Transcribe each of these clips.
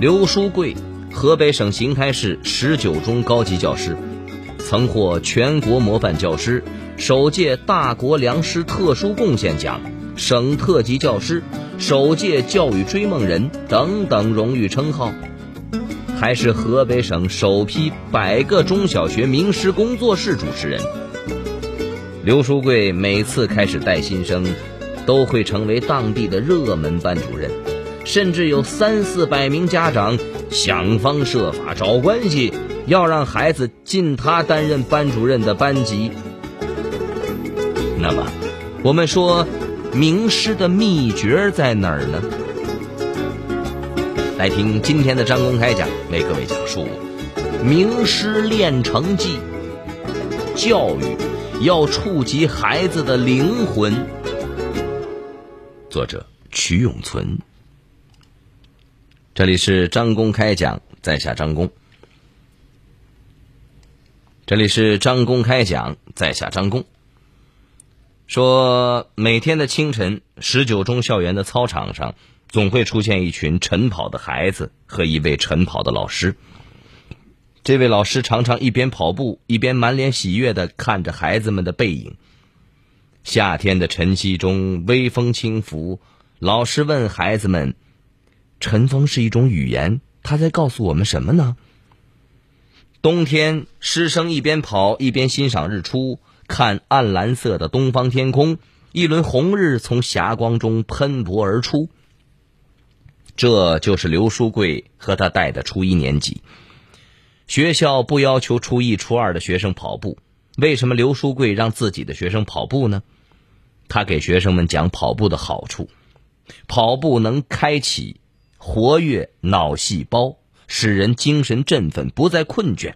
刘书贵，河北省邢台市十九中高级教师，曾获全国模范教师、首届大国良师特殊贡献奖、省特级教师、首届教育追梦人等等荣誉称号，还是河北省首批百个中小学名师工作室主持人。刘书贵每次开始带新生，都会成为当地的热门班主任。甚至有三四百名家长想方设法找关系，要让孩子进他担任班主任的班级。那么，我们说名师的秘诀在哪儿呢？来听今天的张公开讲，为各位讲述名师练成记。教育要触及孩子的灵魂。作者：曲永存。这里是张公开讲，在下张公。这里是张公开讲，在下张公。说每天的清晨，十九中校园的操场上，总会出现一群晨跑的孩子和一位晨跑的老师。这位老师常常一边跑步，一边满脸喜悦的看着孩子们的背影。夏天的晨曦中，微风轻拂，老师问孩子们。晨风是一种语言，它在告诉我们什么呢？冬天，师生一边跑一边欣赏日出，看暗蓝色的东方天空，一轮红日从霞光中喷薄而出。这就是刘书贵和他带的初一年级。学校不要求初一、初二的学生跑步，为什么刘书贵让自己的学生跑步呢？他给学生们讲跑步的好处，跑步能开启。活跃脑细胞，使人精神振奋，不再困倦。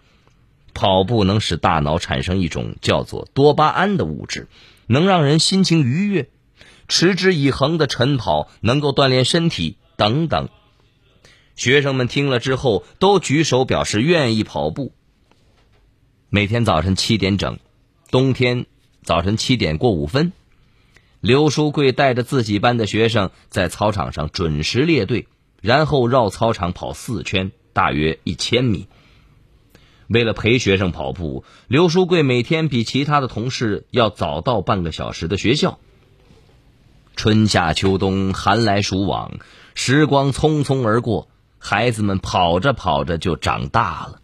跑步能使大脑产生一种叫做多巴胺的物质，能让人心情愉悦。持之以恒的晨跑能够锻炼身体，等等。学生们听了之后都举手表示愿意跑步。每天早晨七点整，冬天早晨七点过五分，刘书贵带着自己班的学生在操场上准时列队。然后绕操场跑四圈，大约一千米。为了陪学生跑步，刘书贵每天比其他的同事要早到半个小时的学校。春夏秋冬，寒来暑往，时光匆匆而过，孩子们跑着跑着就长大了。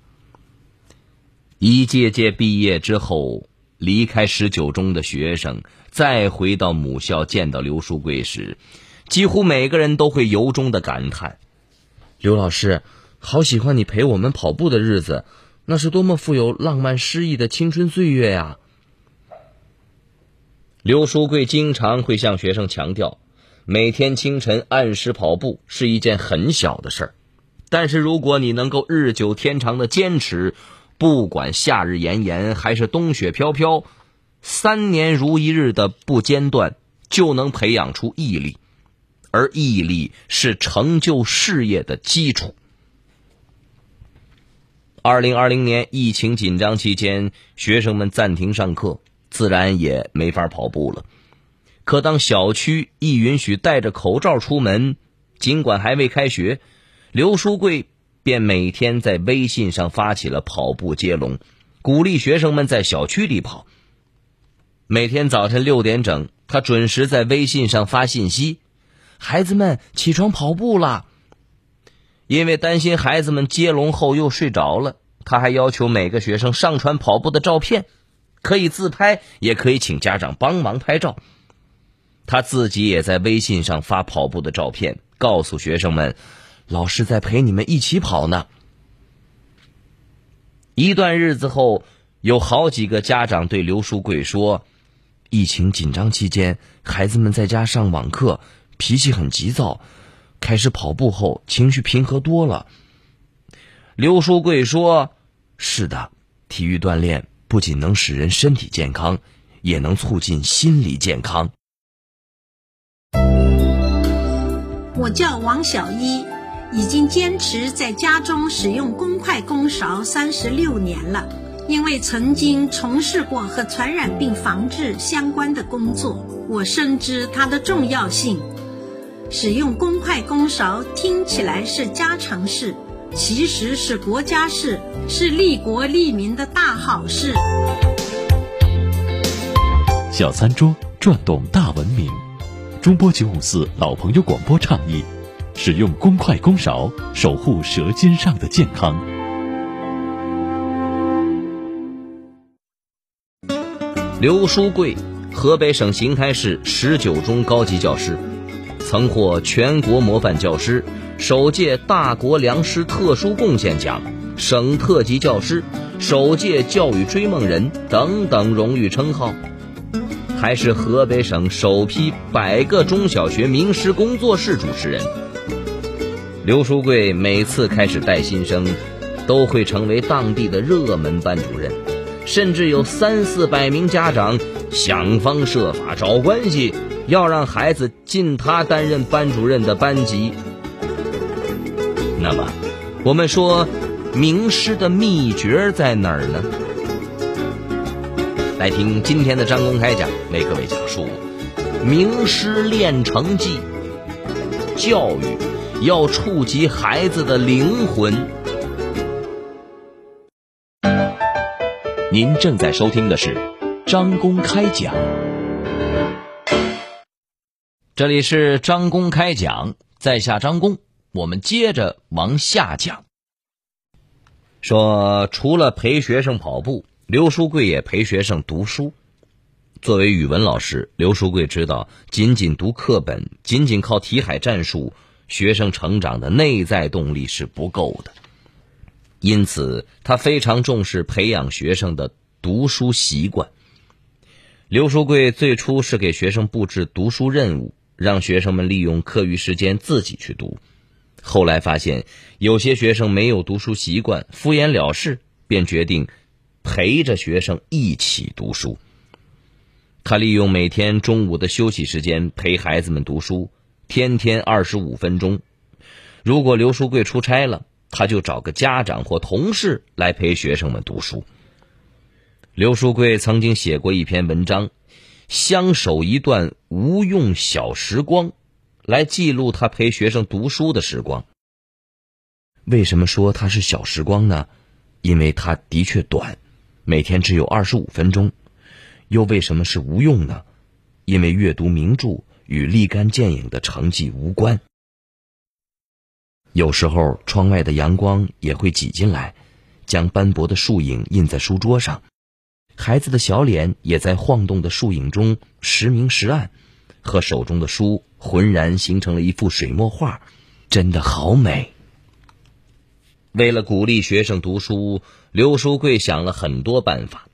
一届届毕业之后，离开十九中的学生再回到母校见到刘书贵时，几乎每个人都会由衷的感叹：“刘老师，好喜欢你陪我们跑步的日子，那是多么富有浪漫诗意的青春岁月呀！”刘书贵经常会向学生强调，每天清晨按时跑步是一件很小的事儿，但是如果你能够日久天长的坚持，不管夏日炎炎还是冬雪飘飘，三年如一日的不间断，就能培养出毅力。而毅力是成就事业的基础。二零二零年疫情紧张期间，学生们暂停上课，自然也没法跑步了。可当小区一允许戴着口罩出门，尽管还未开学，刘书贵便每天在微信上发起了跑步接龙，鼓励学生们在小区里跑。每天早晨六点整，他准时在微信上发信息。孩子们起床跑步了，因为担心孩子们接龙后又睡着了，他还要求每个学生上传跑步的照片，可以自拍，也可以请家长帮忙拍照。他自己也在微信上发跑步的照片，告诉学生们：“老师在陪你们一起跑呢。”一段日子后，有好几个家长对刘书贵说：“疫情紧张期间，孩子们在家上网课。”脾气很急躁，开始跑步后情绪平和多了。刘书贵说：“是的，体育锻炼不仅能使人身体健康，也能促进心理健康。”我叫王小一，已经坚持在家中使用公筷公勺三十六年了。因为曾经从事过和传染病防治相关的工作，我深知它的重要性。使用公筷公勺听起来是家常事，其实是国家事，是利国利民的大好事。小餐桌转动大文明，中波九五四老朋友广播倡议：使用公筷公勺，守护舌尖上的健康。刘书贵，河北省邢台市十九中高级教师，曾获全国模范教师、首届大国良师特殊贡献奖、省特级教师、首届教育追梦人等等荣誉称号，还是河北省首批百个中小学名师工作室主持人。刘书贵每次开始带新生，都会成为当地的热门班主任。甚至有三四百名家长想方设法找关系，要让孩子进他担任班主任的班级。那么，我们说名师的秘诀在哪儿呢？来听今天的张公开讲，为各位讲述名师练成记。教育要触及孩子的灵魂。您正在收听的是张公开讲，这里是张公开讲，在下张公，我们接着往下讲。说除了陪学生跑步，刘书贵也陪学生读书。作为语文老师，刘书贵知道，仅仅读课本，仅仅靠题海战术，学生成长的内在动力是不够的。因此，他非常重视培养学生的读书习惯。刘书贵最初是给学生布置读书任务，让学生们利用课余时间自己去读。后来发现有些学生没有读书习惯，敷衍了事，便决定陪着学生一起读书。他利用每天中午的休息时间陪孩子们读书，天天二十五分钟。如果刘书贵出差了，他就找个家长或同事来陪学生们读书。刘书贵曾经写过一篇文章，相守一段无用小时光，来记录他陪学生读书的时光。为什么说它是小时光呢？因为它的确短，每天只有二十五分钟。又为什么是无用呢？因为阅读名著与立竿见影的成绩无关。有时候，窗外的阳光也会挤进来，将斑驳的树影印在书桌上。孩子的小脸也在晃动的树影中时明时暗，和手中的书浑然形成了一幅水墨画，真的好美。为了鼓励学生读书，刘书贵想了很多办法。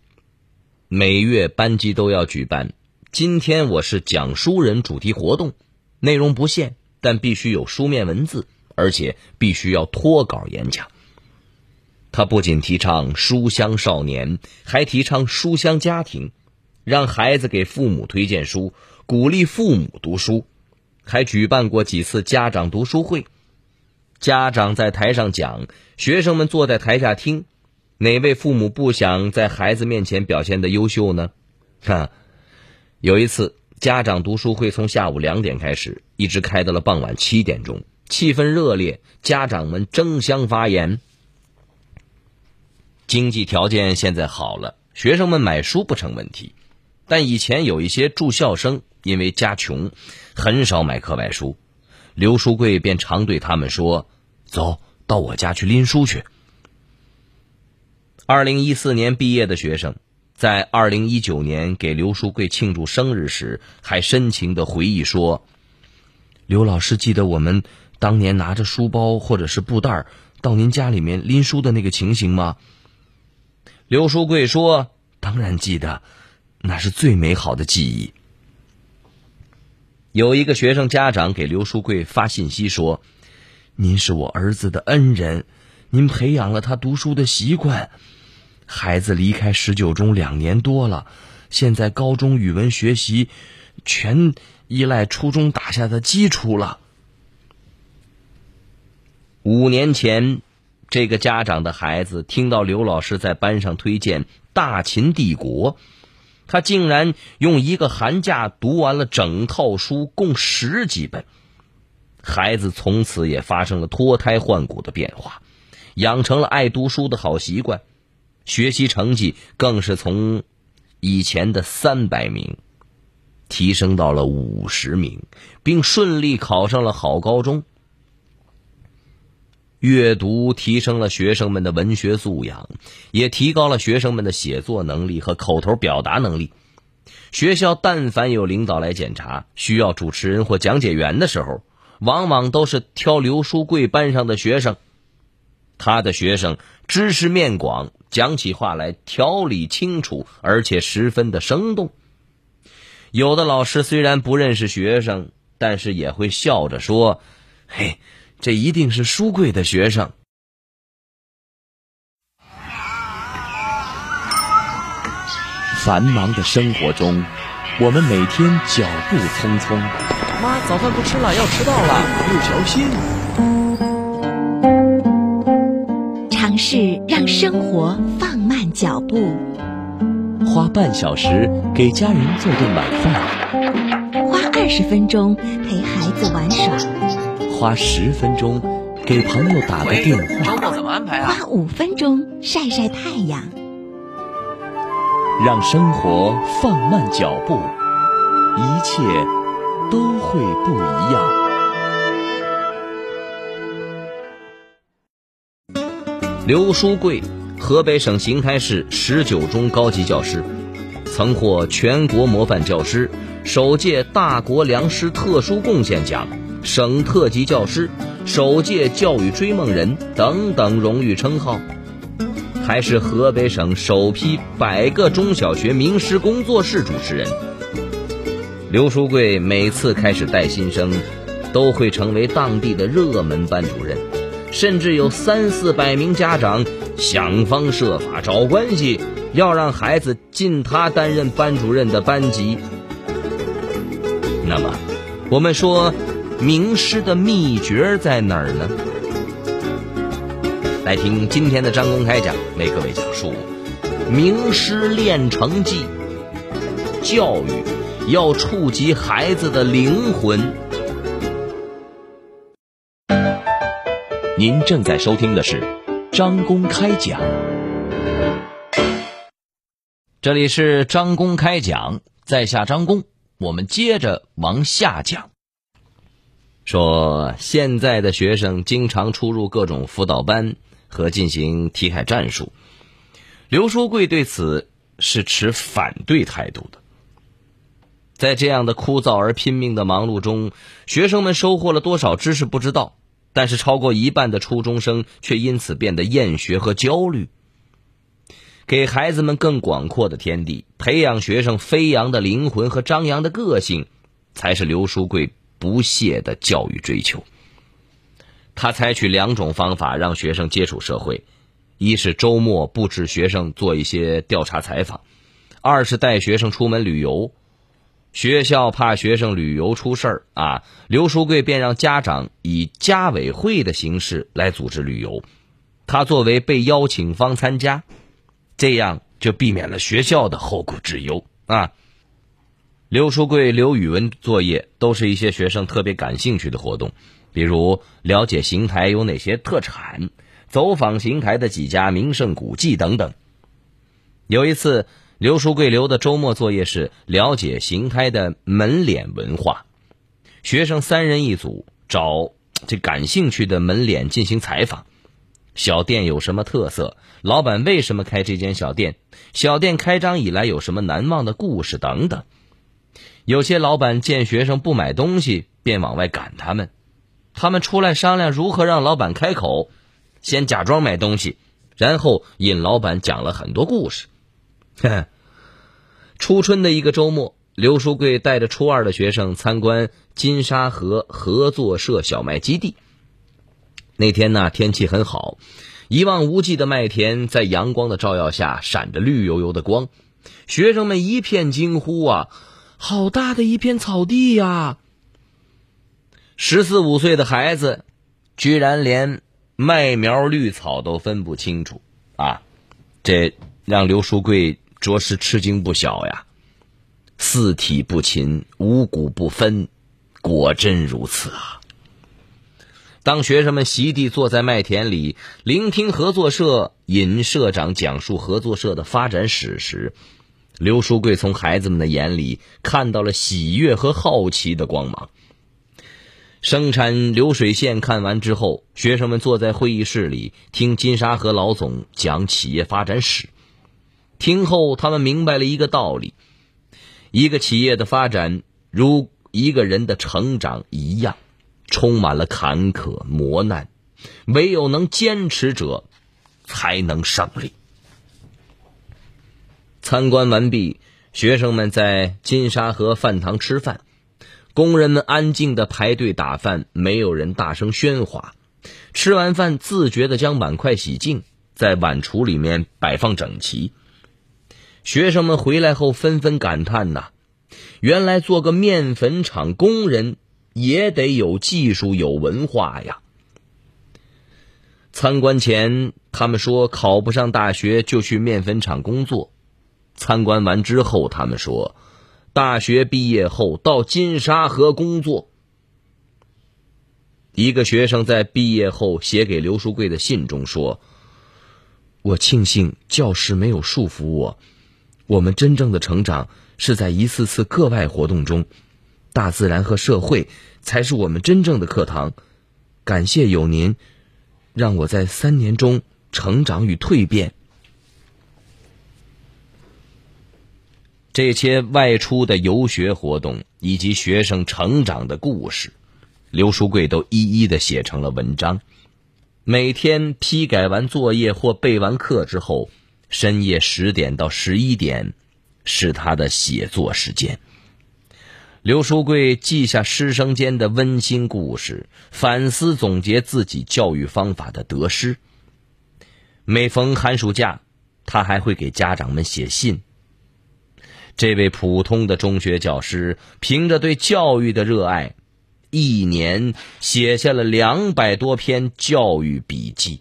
每月班级都要举办“今天我是讲书人”主题活动，内容不限，但必须有书面文字。而且必须要脱稿演讲。他不仅提倡书香少年，还提倡书香家庭，让孩子给父母推荐书，鼓励父母读书，还举办过几次家长读书会。家长在台上讲，学生们坐在台下听。哪位父母不想在孩子面前表现的优秀呢？哈，有一次家长读书会从下午两点开始，一直开到了傍晚七点钟。气氛热烈，家长们争相发言。经济条件现在好了，学生们买书不成问题，但以前有一些住校生因为家穷，很少买课外书。刘书贵便常对他们说：“走到我家去拎书去。”二零一四年毕业的学生，在二零一九年给刘书贵庆祝生日时，还深情的回忆说：“刘老师记得我们。”当年拿着书包或者是布袋到您家里面拎书的那个情形吗？刘书贵说：“当然记得，那是最美好的记忆。”有一个学生家长给刘书贵发信息说：“您是我儿子的恩人，您培养了他读书的习惯。孩子离开十九中两年多了，现在高中语文学习全依赖初中打下的基础了。”五年前，这个家长的孩子听到刘老师在班上推荐《大秦帝国》，他竟然用一个寒假读完了整套书，共十几本。孩子从此也发生了脱胎换骨的变化，养成了爱读书的好习惯，学习成绩更是从以前的三百名提升到了五十名，并顺利考上了好高中。阅读提升了学生们的文学素养，也提高了学生们的写作能力和口头表达能力。学校但凡有领导来检查，需要主持人或讲解员的时候，往往都是挑刘书贵班上的学生。他的学生知识面广，讲起话来条理清楚，而且十分的生动。有的老师虽然不认识学生，但是也会笑着说：“嘿。”这一定是书柜的学生。繁忙的生活中，我们每天脚步匆匆。妈，早饭不吃了，要迟到了，路小心。尝试让生活放慢脚步，花半小时给家人做顿晚饭，花二十分钟陪孩子玩耍。花十分钟给朋友打个电话，周末怎么安排啊？花五分钟晒晒太阳，让生活放慢脚步，一切都会不一样。刘书贵，河北省邢台市十九中高级教师，曾获全国模范教师、首届大国良师特殊贡献奖。省特级教师、首届教育追梦人等等荣誉称号，还是河北省首批百个中小学名师工作室主持人。刘书贵每次开始带新生，都会成为当地的热门班主任，甚至有三四百名家长想方设法找关系，要让孩子进他担任班主任的班级。那么，我们说。名师的秘诀在哪儿呢？来听今天的张公开讲，为各位讲述名师练成记。教育要触及孩子的灵魂。您正在收听的是张公开讲，这里是张公开讲，在下张公，我们接着往下讲。说现在的学生经常出入各种辅导班和进行题海战术，刘书贵对此是持反对态度的。在这样的枯燥而拼命的忙碌中，学生们收获了多少知识不知道，但是超过一半的初中生却因此变得厌学和焦虑。给孩子们更广阔的天地，培养学生飞扬的灵魂和张扬的个性，才是刘书贵。不懈的教育追求。他采取两种方法让学生接触社会：一是周末布置学生做一些调查采访；二是带学生出门旅游。学校怕学生旅游出事儿啊，刘书贵便让家长以家委会的形式来组织旅游，他作为被邀请方参加，这样就避免了学校的后顾之忧啊。刘书贵留语文作业都是一些学生特别感兴趣的活动，比如了解邢台有哪些特产，走访邢台的几家名胜古迹等等。有一次，刘书贵留的周末作业是了解邢台的门脸文化，学生三人一组，找这感兴趣的门脸进行采访。小店有什么特色？老板为什么开这间小店？小店开张以来有什么难忘的故事等等。有些老板见学生不买东西，便往外赶他们。他们出来商量如何让老板开口，先假装买东西，然后引老板讲了很多故事。初春的一个周末，刘书贵带着初二的学生参观金沙河合作社小麦基地。那天呢，天气很好，一望无际的麦田在阳光的照耀下闪着绿油油的光，学生们一片惊呼啊！好大的一片草地呀！十四五岁的孩子，居然连麦苗绿草都分不清楚啊！这让刘书贵着实吃惊不小呀。四体不勤，五谷不分，果真如此啊！当学生们席地坐在麦田里，聆听合作社尹社长讲述合作社的发展史时，刘书贵从孩子们的眼里看到了喜悦和好奇的光芒。生产流水线看完之后，学生们坐在会议室里听金沙河老总讲企业发展史。听后，他们明白了一个道理：一个企业的发展，如一个人的成长一样，充满了坎坷磨难，唯有能坚持者，才能胜利。参观完毕，学生们在金沙河饭堂吃饭，工人们安静的排队打饭，没有人大声喧哗。吃完饭，自觉的将碗筷洗净，在碗橱里面摆放整齐。学生们回来后纷纷感叹呐：“原来做个面粉厂工人也得有技术、有文化呀！”参观前，他们说考不上大学就去面粉厂工作。参观完之后，他们说，大学毕业后到金沙河工作。一个学生在毕业后写给刘书贵的信中说：“我庆幸教师没有束缚我，我们真正的成长是在一次次课外活动中，大自然和社会才是我们真正的课堂。感谢有您，让我在三年中成长与蜕变。”这些外出的游学活动以及学生成长的故事，刘书贵都一一的写成了文章。每天批改完作业或备完课之后，深夜十点到十一点是他的写作时间。刘书贵记下师生间的温馨故事，反思总结自己教育方法的得失。每逢寒暑假，他还会给家长们写信。这位普通的中学教师，凭着对教育的热爱，一年写下了两百多篇教育笔记。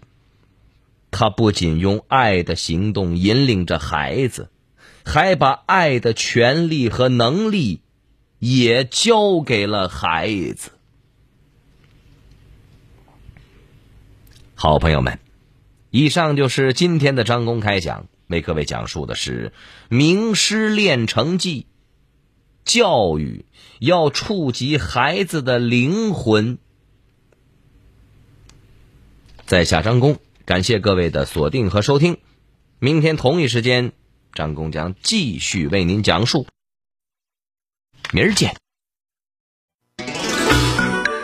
他不仅用爱的行动引领着孩子，还把爱的权利和能力也交给了孩子。好朋友们，以上就是今天的张公开讲。为各位讲述的是名师练成记，教育要触及孩子的灵魂。在下张工，感谢各位的锁定和收听。明天同一时间，张工将继续为您讲述。明儿见。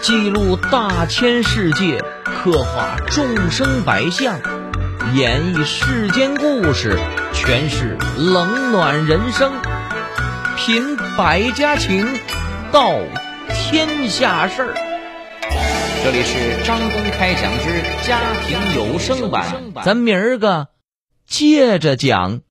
记录大千世界，刻画众生百相。演绎世间故事，诠释冷暖人生，品百家情，道天下事儿。这里是张公开讲之家庭有声版，咱明儿个接着讲。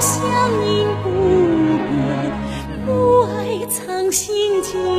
相依不变，母爱藏心间。